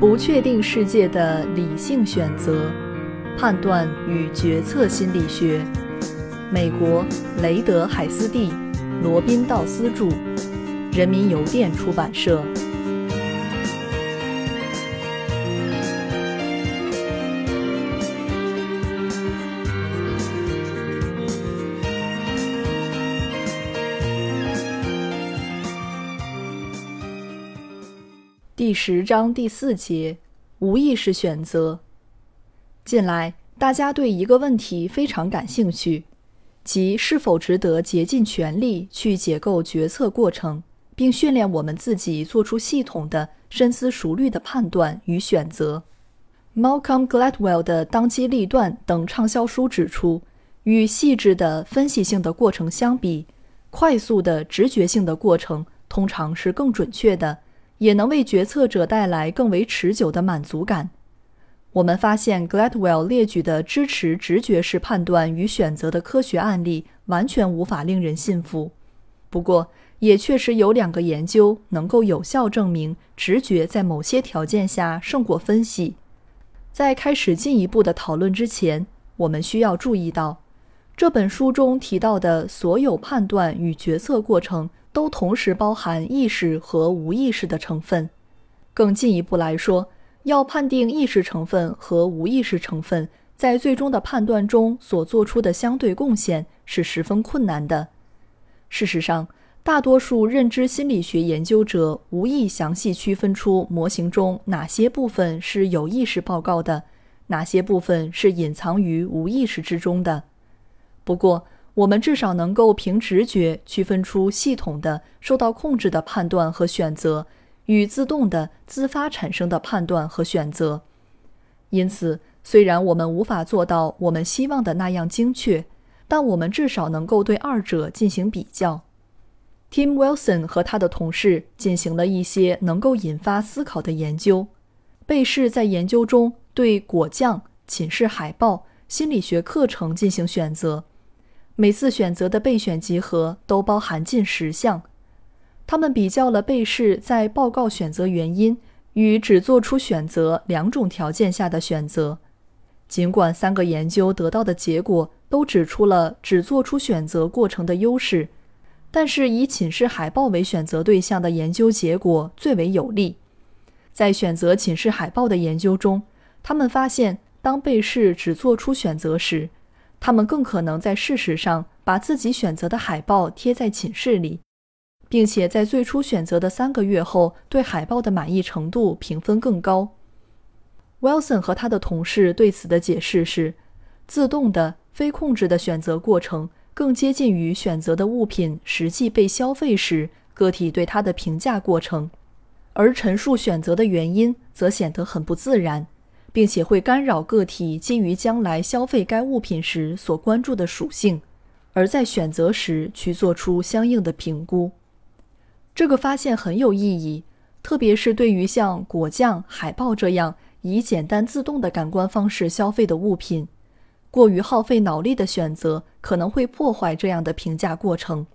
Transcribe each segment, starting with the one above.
不确定世界的理性选择、判断与决策心理学。美国雷德海斯蒂、罗宾道斯著，人民邮电出版社。十章第四节：无意识选择。近来，大家对一个问题非常感兴趣，即是否值得竭尽全力去解构决策过程，并训练我们自己做出系统的、深思熟虑的判断与选择。Malcolm Gladwell 的《当机立断》等畅销书指出，与细致的分析性的过程相比，快速的直觉性的过程通常是更准确的。也能为决策者带来更为持久的满足感。我们发现，Gladwell 列举的支持直觉式判断与选择的科学案例完全无法令人信服。不过，也确实有两个研究能够有效证明直觉在某些条件下胜过分析。在开始进一步的讨论之前，我们需要注意到，这本书中提到的所有判断与决策过程。都同时包含意识和无意识的成分。更进一步来说，要判定意识成分和无意识成分在最终的判断中所做出的相对贡献是十分困难的。事实上，大多数认知心理学研究者无意详细区分出模型中哪些部分是有意识报告的，哪些部分是隐藏于无意识之中的。不过，我们至少能够凭直觉区分出系统的、受到控制的判断和选择，与自动的、自发产生的判断和选择。因此，虽然我们无法做到我们希望的那样精确，但我们至少能够对二者进行比较。Tim Wilson 和他的同事进行了一些能够引发思考的研究。贝氏在研究中对果酱、寝室海报、心理学课程进行选择。每次选择的备选集合都包含近十项。他们比较了被试在报告选择原因与只做出选择两种条件下的选择。尽管三个研究得到的结果都指出了只做出选择过程的优势，但是以寝室海报为选择对象的研究结果最为有利。在选择寝室海报的研究中，他们发现，当被试只做出选择时，他们更可能在事实上把自己选择的海报贴在寝室里，并且在最初选择的三个月后，对海报的满意程度评分更高。Wilson 和他的同事对此的解释是：自动的、非控制的选择过程更接近于选择的物品实际被消费时个体对它的评价过程，而陈述选择的原因则显得很不自然。并且会干扰个体基于将来消费该物品时所关注的属性，而在选择时去做出相应的评估。这个发现很有意义，特别是对于像果酱、海报这样以简单自动的感官方式消费的物品，过于耗费脑力的选择可能会破坏这样的评价过程。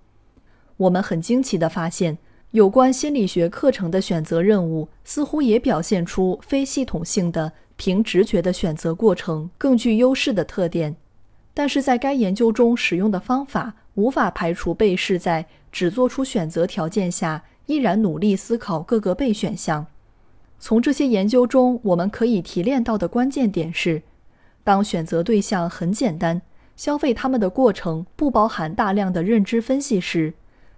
我们很惊奇地发现，有关心理学课程的选择任务似乎也表现出非系统性的。凭直觉的选择过程更具优势的特点，但是在该研究中使用的方法无法排除被试在只做出选择条件下依然努力思考各个备选项。从这些研究中，我们可以提炼到的关键点是：当选择对象很简单，消费他们的过程不包含大量的认知分析时，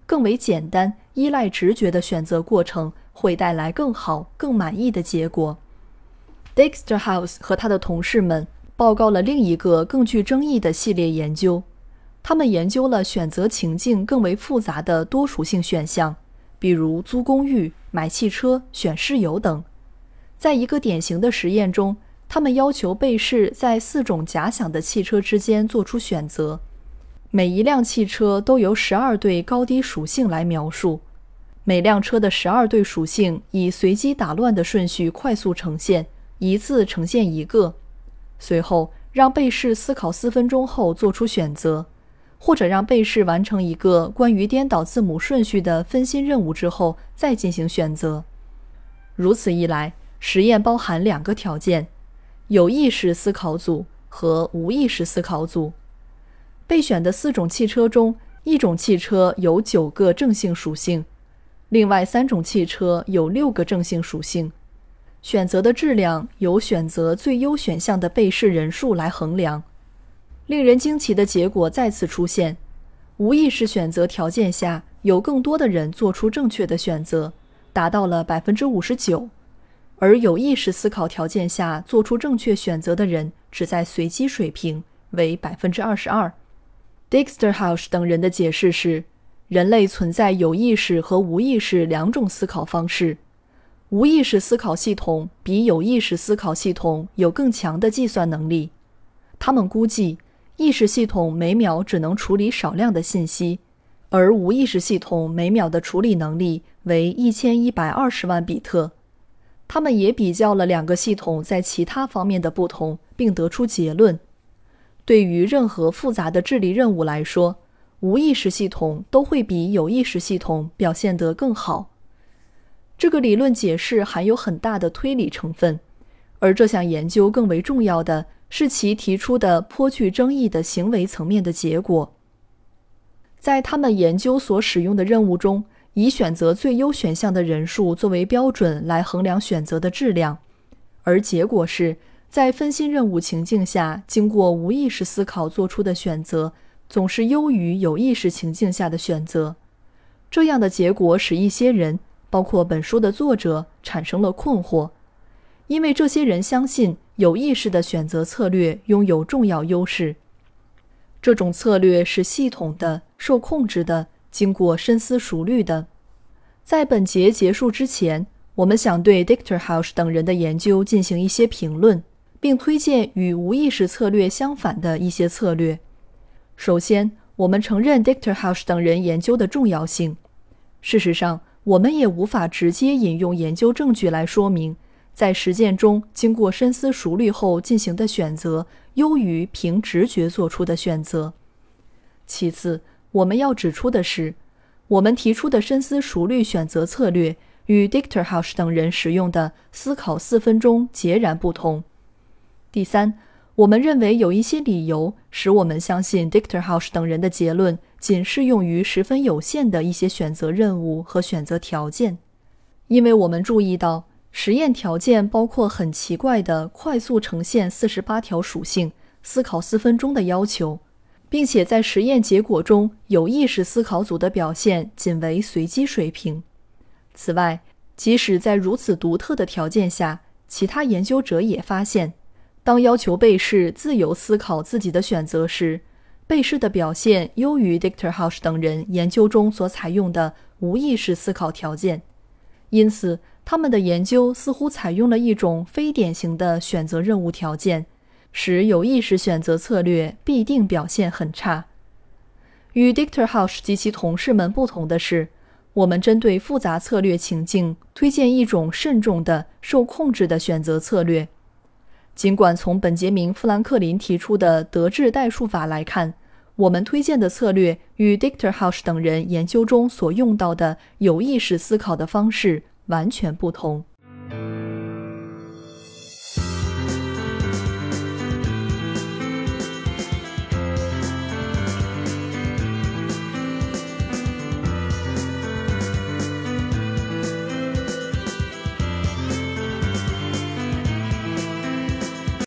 更为简单、依赖直觉的选择过程会带来更好、更满意的结果。Dexter House 和他的同事们报告了另一个更具争议的系列研究。他们研究了选择情境更为复杂的多属性选项，比如租公寓、买汽车、选室友等。在一个典型的实验中，他们要求被试在四种假想的汽车之间做出选择。每一辆汽车都由十二对高低属性来描述，每辆车的十二对属性以随机打乱的顺序快速呈现。一次呈现一个，随后让被试思考四分钟后做出选择，或者让被试完成一个关于颠倒字母顺序的分心任务之后再进行选择。如此一来，实验包含两个条件：有意识思考组和无意识思考组。备选的四种汽车中，一种汽车有九个正性属性，另外三种汽车有六个正性属性。选择的质量由选择最优选项的被试人数来衡量。令人惊奇的结果再次出现：无意识选择条件下，有更多的人做出正确的选择，达到了百分之五十九；而有意识思考条件下做出正确选择的人只在随机水平，为百分之二十二。Dixterhouse 等人的解释是：人类存在有意识和无意识两种思考方式。无意识思考系统比有意识思考系统有更强的计算能力。他们估计，意识系统每秒只能处理少量的信息，而无意识系统每秒的处理能力为一千一百二十万比特。他们也比较了两个系统在其他方面的不同，并得出结论。对于任何复杂的智力任务来说，无意识系统都会比有意识系统表现得更好。这个理论解释含有很大的推理成分，而这项研究更为重要的是其提出的颇具争议的行为层面的结果。在他们研究所使用的任务中，以选择最优选项的人数作为标准来衡量选择的质量，而结果是。在分心任务情境下，经过无意识思考做出的选择总是优于有意识情境下的选择。这样的结果使一些人，包括本书的作者，产生了困惑，因为这些人相信有意识的选择策略拥有重要优势。这种策略是系统的、受控制的、经过深思熟虑的。在本节结束之前，我们想对 Dicterhouse 等人的研究进行一些评论。并推荐与无意识策略相反的一些策略。首先，我们承认 Dicterhouse 等人研究的重要性。事实上，我们也无法直接引用研究证据来说明，在实践中经过深思熟虑后进行的选择优于凭直觉做出的选择。其次，我们要指出的是，我们提出的深思熟虑选择策略与 Dicterhouse 等人使用的思考四分钟截然不同。第三，我们认为有一些理由使我们相信 Dicterhouse 等人的结论仅适用于十分有限的一些选择任务和选择条件，因为我们注意到实验条件包括很奇怪的快速呈现四十八条属性、思考四分钟的要求，并且在实验结果中有意识思考组的表现仅为随机水平。此外，即使在如此独特的条件下，其他研究者也发现。当要求被试自由思考自己的选择时，被试的表现优于 Dicterhouse 等人研究中所采用的无意识思考条件。因此，他们的研究似乎采用了一种非典型的选择任务条件，使有意识选择策略必定表现很差。与 Dicterhouse 及其同事们不同的是，我们针对复杂策略情境推荐一种慎重的、受控制的选择策略。尽管从本杰明·富兰克林提出的德智代数法来看，我们推荐的策略与 Dicterhouse 等人研究中所用到的有意识思考的方式完全不同。